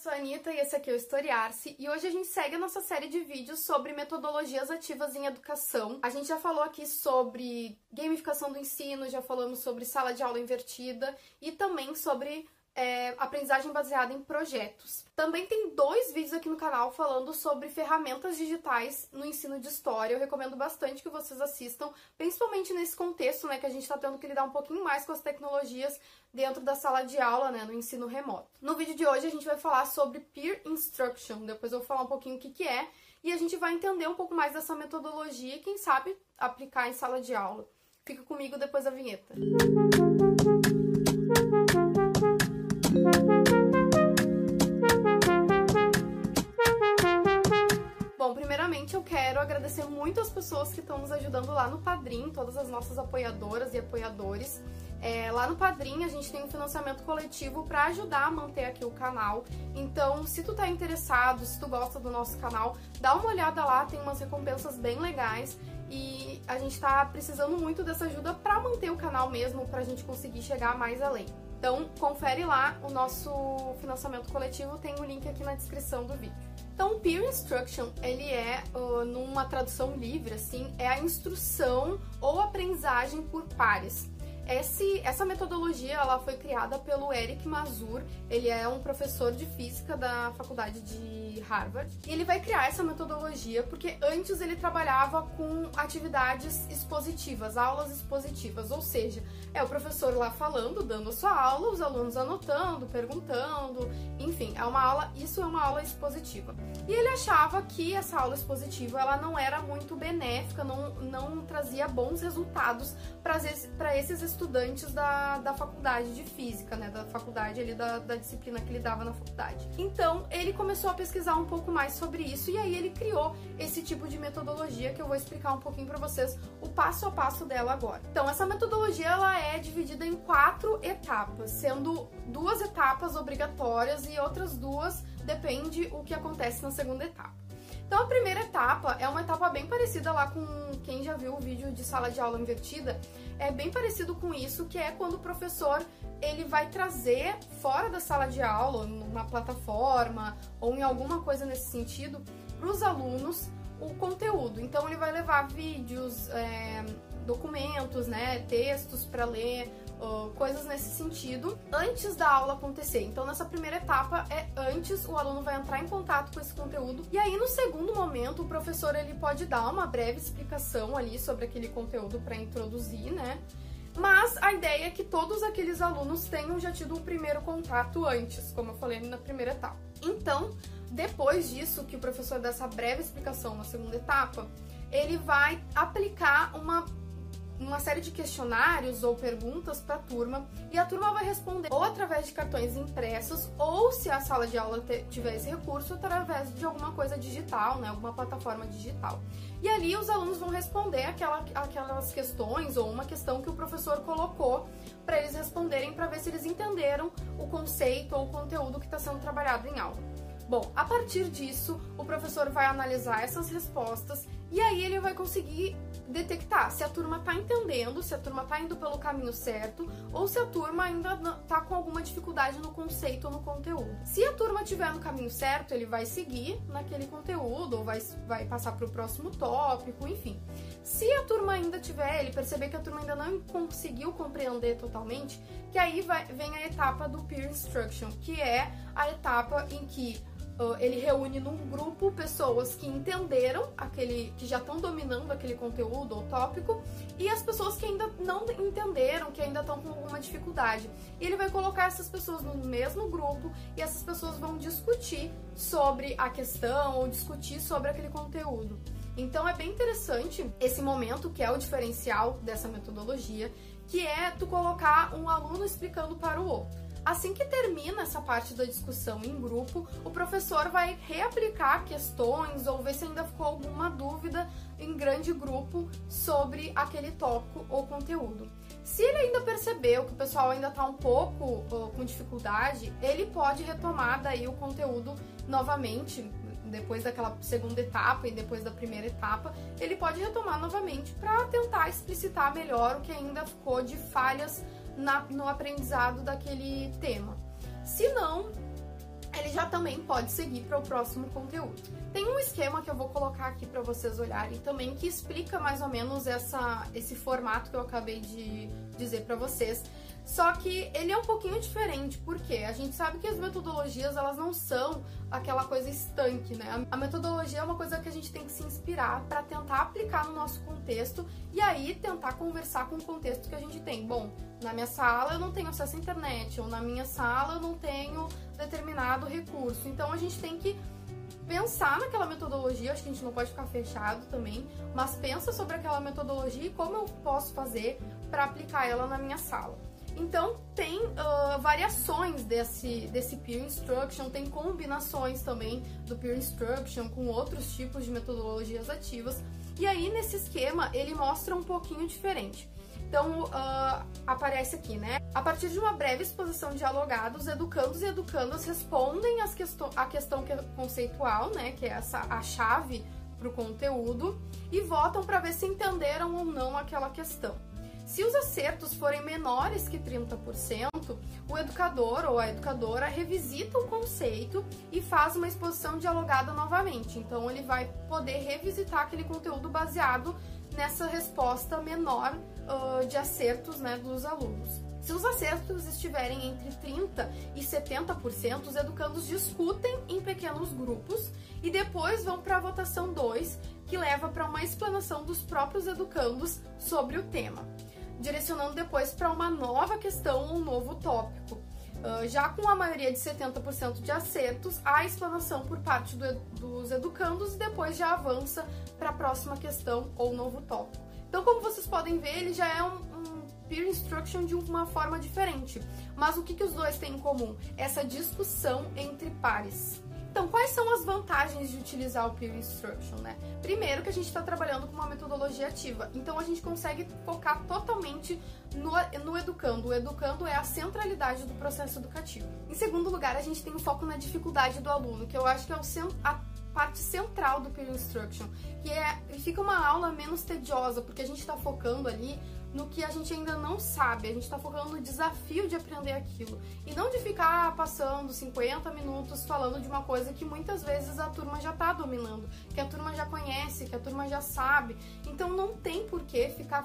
sou a Anitta e esse aqui é o Historiar-se e hoje a gente segue a nossa série de vídeos sobre metodologias ativas em educação. A gente já falou aqui sobre gamificação do ensino, já falamos sobre sala de aula invertida e também sobre é, aprendizagem baseada em projetos. Também tem dois vídeos aqui no canal falando sobre ferramentas digitais no ensino de história. Eu recomendo bastante que vocês assistam, principalmente nesse contexto, né, que a gente está tendo que lidar um pouquinho mais com as tecnologias dentro da sala de aula, né, no ensino remoto. No vídeo de hoje a gente vai falar sobre peer instruction. Depois eu vou falar um pouquinho o que, que é e a gente vai entender um pouco mais dessa metodologia e quem sabe aplicar em sala de aula. Fica comigo depois da vinheta. Música quero agradecer muito as pessoas que estão nos ajudando lá no Padrim, todas as nossas apoiadoras e apoiadores. É, lá no Padrim a gente tem um financiamento coletivo para ajudar a manter aqui o canal. Então, se tu tá interessado, se tu gosta do nosso canal, dá uma olhada lá, tem umas recompensas bem legais e a gente tá precisando muito dessa ajuda para manter o canal mesmo, pra gente conseguir chegar mais além. Então, confere lá o nosso financiamento coletivo, tem o link aqui na descrição do vídeo. Então, Peer Instruction, ele é, uh, numa tradução livre, assim, é a instrução ou aprendizagem por pares. Esse, essa metodologia ela foi criada pelo Eric Mazur, ele é um professor de física da faculdade de Harvard. E ele vai criar essa metodologia porque antes ele trabalhava com atividades expositivas, aulas expositivas, ou seja, é o professor lá falando, dando a sua aula, os alunos anotando, perguntando, enfim, é uma aula, isso é uma aula expositiva. E ele achava que essa aula expositiva ela não era muito benéfica, não, não trazia bons resultados para esses estudantes da, da faculdade de física, né? Da faculdade ali, da, da disciplina que ele dava na faculdade. Então, ele começou a pesquisar um pouco mais sobre isso e aí ele criou esse tipo de metodologia que eu vou explicar um pouquinho para vocês o passo a passo dela agora. Então, essa metodologia ela é dividida em quatro etapas, sendo duas etapas obrigatórias e outras duas depende o que acontece na segunda etapa. Então a primeira etapa é uma etapa bem parecida lá com quem já viu o vídeo de sala de aula invertida, é bem parecido com isso, que é quando o professor ele vai trazer fora da sala de aula, numa plataforma ou em alguma coisa nesse sentido, para os alunos o conteúdo. Então ele vai levar vídeos, é, documentos, né, textos para ler, uh, coisas nesse sentido, antes da aula acontecer. Então, nessa primeira etapa, é antes o aluno vai entrar em contato com esse conteúdo. E aí, no segundo momento, o professor ele pode dar uma breve explicação ali sobre aquele conteúdo para introduzir, né? Mas a ideia é que todos aqueles alunos tenham já tido o primeiro contato antes, como eu falei na primeira etapa. Então, depois disso, que o professor dá essa breve explicação na segunda etapa, ele vai aplicar uma uma série de questionários ou perguntas para a turma e a turma vai responder ou através de cartões impressos ou se a sala de aula tiver esse recurso através de alguma coisa digital, né, alguma plataforma digital. E ali os alunos vão responder aquela, aquelas questões ou uma questão que o professor colocou para eles responderem para ver se eles entenderam o conceito ou o conteúdo que está sendo trabalhado em aula. Bom, a partir disso, o professor vai analisar essas respostas e aí ele vai conseguir detectar se a turma está entendendo, se a turma está indo pelo caminho certo ou se a turma ainda está com alguma dificuldade no conceito ou no conteúdo. Se a turma estiver no caminho certo, ele vai seguir naquele conteúdo ou vai, vai passar para o próximo tópico, enfim. Se a turma ainda tiver, ele perceber que a turma ainda não conseguiu compreender totalmente, que aí vai, vem a etapa do peer instruction, que é a etapa em que ele reúne num grupo pessoas que entenderam aquele, que já estão dominando aquele conteúdo ou tópico, e as pessoas que ainda não entenderam, que ainda estão com alguma dificuldade. E ele vai colocar essas pessoas no mesmo grupo e essas pessoas vão discutir sobre a questão ou discutir sobre aquele conteúdo. Então é bem interessante esse momento que é o diferencial dessa metodologia, que é tu colocar um aluno explicando para o outro. Assim que termina essa parte da discussão em grupo, o professor vai reaplicar questões ou ver se ainda ficou alguma dúvida em grande grupo sobre aquele tópico ou conteúdo. Se ele ainda percebeu que o pessoal ainda está um pouco uh, com dificuldade, ele pode retomar daí o conteúdo novamente, depois daquela segunda etapa e depois da primeira etapa, ele pode retomar novamente para tentar explicitar melhor o que ainda ficou de falhas na, no aprendizado daquele tema. Se não, ele já também pode seguir para o próximo conteúdo. Tem um esquema que eu vou colocar aqui para vocês olharem também que explica mais ou menos essa, esse formato que eu acabei de dizer para vocês. Só que ele é um pouquinho diferente, porque a gente sabe que as metodologias elas não são aquela coisa estanque, né? A metodologia é uma coisa que a gente tem que se inspirar para tentar aplicar no nosso contexto e aí tentar conversar com o contexto que a gente tem. Bom, na minha sala eu não tenho acesso à internet, ou na minha sala eu não tenho determinado recurso. Então a gente tem que pensar naquela metodologia, acho que a gente não pode ficar fechado também, mas pensa sobre aquela metodologia e como eu posso fazer para aplicar ela na minha sala. Então tem uh, variações desse, desse peer instruction, tem combinações também do peer instruction com outros tipos de metodologias ativas. E aí nesse esquema ele mostra um pouquinho diferente. Então, uh, aparece aqui, né? A partir de uma breve exposição dialogada, os educandos e educandas respondem questão, a questão é conceitual, né? Que é essa, a chave para o conteúdo, e votam para ver se entenderam ou não aquela questão. Se os acertos forem menores que 30%, o educador ou a educadora revisita o conceito e faz uma exposição dialogada novamente. Então, ele vai poder revisitar aquele conteúdo baseado nessa resposta menor uh, de acertos né, dos alunos. Se os acertos estiverem entre 30% e 70%, os educandos discutem em pequenos grupos e depois vão para a votação 2, que leva para uma explanação dos próprios educandos sobre o tema, direcionando depois para uma nova questão ou um novo tópico. Uh, já com a maioria de 70% de acertos, há explanação por parte do, dos educandos e depois já avança para a próxima questão ou novo tópico. Então, como vocês podem ver, ele já é um, um peer instruction de uma forma diferente. Mas o que, que os dois têm em comum? Essa discussão entre pares. Então, quais são as vantagens de utilizar o Peer Instruction, né? Primeiro, que a gente está trabalhando com uma metodologia ativa, então a gente consegue focar totalmente no, no educando. O educando é a centralidade do processo educativo. Em segundo lugar, a gente tem o foco na dificuldade do aluno, que eu acho que é o, a parte central do Peer Instruction, que é fica uma aula menos tediosa, porque a gente está focando ali no que a gente ainda não sabe, a gente está focando no desafio de aprender aquilo e não de ficar passando 50 minutos falando de uma coisa que muitas vezes a turma já está dominando, que a turma já conhece, que a turma já sabe. Então não tem por que ficar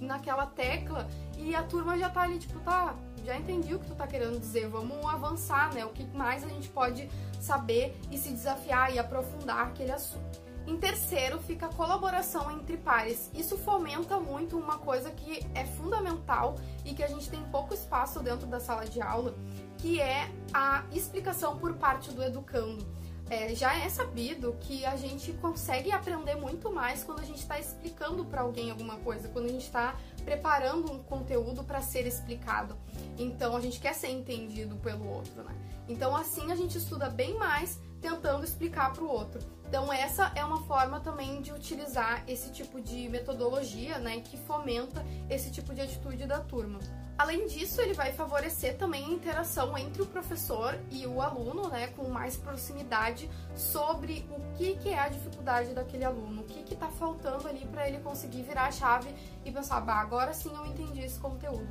naquela tecla e a turma já tá ali, tipo, tá, já entendi o que tu tá querendo dizer, vamos avançar, né? O que mais a gente pode saber e se desafiar e aprofundar aquele assunto. Em terceiro, fica a colaboração entre pares. Isso fomenta muito uma coisa que é fundamental e que a gente tem pouco espaço dentro da sala de aula, que é a explicação por parte do educando. É, já é sabido que a gente consegue aprender muito mais quando a gente está explicando para alguém alguma coisa, quando a gente está preparando um conteúdo para ser explicado. Então a gente quer ser entendido pelo outro, né? Então assim a gente estuda bem mais tentando explicar para o outro. Então essa é uma forma também de utilizar esse tipo de metodologia, né, que fomenta esse tipo de atitude da turma. Além disso, ele vai favorecer também a interação entre o professor e o aluno, né, com mais proximidade sobre o que, que é a dificuldade daquele aluno, o que está faltando ali para ele conseguir virar a chave e pensar, bah, agora sim eu entendi esse conteúdo.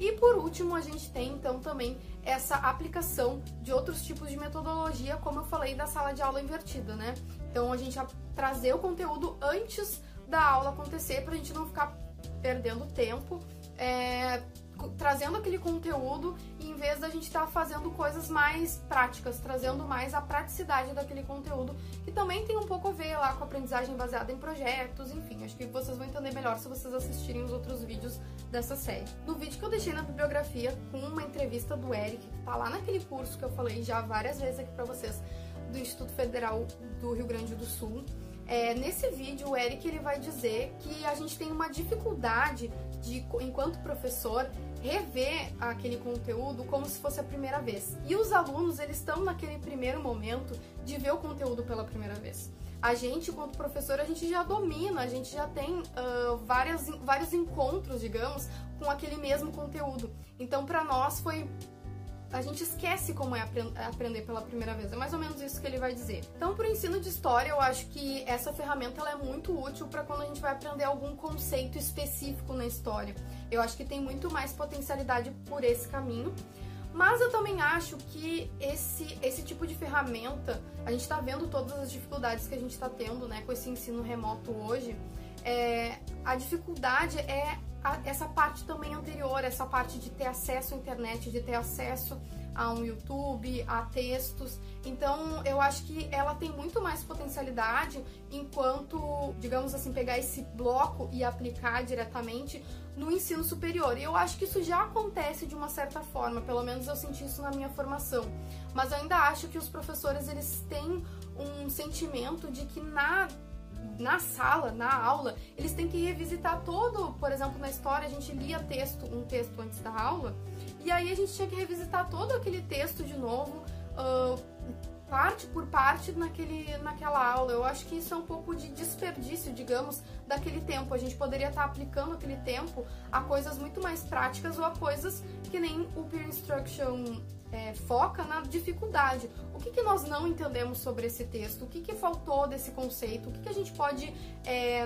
E por último, a gente tem então também essa aplicação de outros tipos de metodologia, como eu falei da sala de aula invertida, né? Então a gente trazer o conteúdo antes da aula acontecer para a gente não ficar perdendo tempo, é, trazendo aquele conteúdo em vez da gente estar tá fazendo coisas mais práticas, trazendo mais a praticidade daquele conteúdo, que também tem um pouco a ver lá com a aprendizagem baseada em projetos, enfim, acho que vocês vão entender melhor se vocês assistirem os outros vídeos dessa série. No vídeo que eu deixei na bibliografia, com uma entrevista do Eric, que tá lá naquele curso que eu falei já várias vezes aqui pra vocês, do Instituto Federal do Rio Grande do Sul, é, nesse vídeo, o Eric ele vai dizer que a gente tem uma dificuldade de, enquanto professor, rever aquele conteúdo como se fosse a primeira vez. E os alunos, eles estão naquele primeiro momento de ver o conteúdo pela primeira vez. A gente, enquanto professor, a gente já domina, a gente já tem uh, várias, vários encontros, digamos, com aquele mesmo conteúdo. Então, para nós foi a gente esquece como é aprender pela primeira vez. É mais ou menos isso que ele vai dizer. Então, para o ensino de história, eu acho que essa ferramenta é muito útil para quando a gente vai aprender algum conceito específico na história. Eu acho que tem muito mais potencialidade por esse caminho. Mas eu também acho que esse, esse tipo de ferramenta, a gente está vendo todas as dificuldades que a gente está tendo né, com esse ensino remoto hoje. É, a dificuldade é a, essa parte também anterior, essa parte de ter acesso à internet, de ter acesso a um YouTube, a textos. Então, eu acho que ela tem muito mais potencialidade enquanto, digamos assim, pegar esse bloco e aplicar diretamente no ensino superior. E eu acho que isso já acontece de uma certa forma, pelo menos eu senti isso na minha formação. Mas eu ainda acho que os professores eles têm um sentimento de que na na sala, na aula, eles têm que revisitar todo, por exemplo, na história a gente lia texto, um texto antes da aula, e aí a gente tinha que revisitar todo aquele texto de novo, uh, parte por parte naquele, naquela aula. Eu acho que isso é um pouco de desperdício, digamos, daquele tempo. A gente poderia estar aplicando aquele tempo a coisas muito mais práticas ou a coisas que nem o peer instruction é, foca na dificuldade. O que, que nós não entendemos sobre esse texto? O que, que faltou desse conceito? O que, que a gente pode é,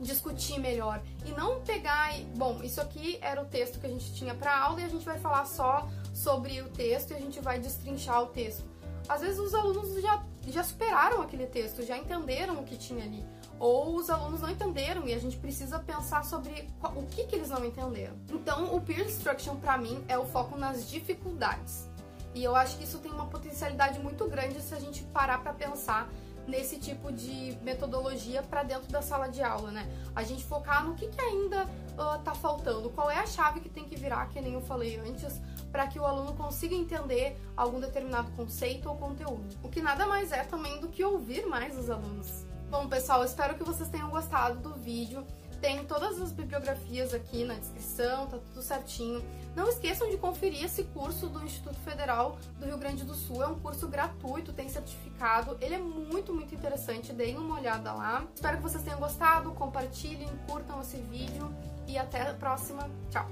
discutir melhor? E não pegar bom, isso aqui era o texto que a gente tinha para aula e a gente vai falar só sobre o texto e a gente vai destrinchar o texto às vezes os alunos já, já superaram aquele texto, já entenderam o que tinha ali. Ou os alunos não entenderam e a gente precisa pensar sobre o que, que eles não entenderam. Então, o peer instruction para mim é o foco nas dificuldades. E eu acho que isso tem uma potencialidade muito grande se a gente parar para pensar nesse tipo de metodologia para dentro da sala de aula, né? A gente focar no que, que ainda uh, tá faltando, qual é a chave que tem que virar, que nem eu falei antes, para que o aluno consiga entender algum determinado conceito ou conteúdo. O que nada mais é também do que ouvir mais os alunos. Bom, pessoal, espero que vocês tenham gostado do vídeo. Tem todas as bibliografias aqui na descrição, tá tudo certinho. Não esqueçam de conferir esse curso do Instituto Federal do Rio Grande do Sul. É um curso gratuito, tem certificado. Ele é muito, muito interessante. Deem uma olhada lá. Espero que vocês tenham gostado. Compartilhem, curtam esse vídeo e até a próxima. Tchau!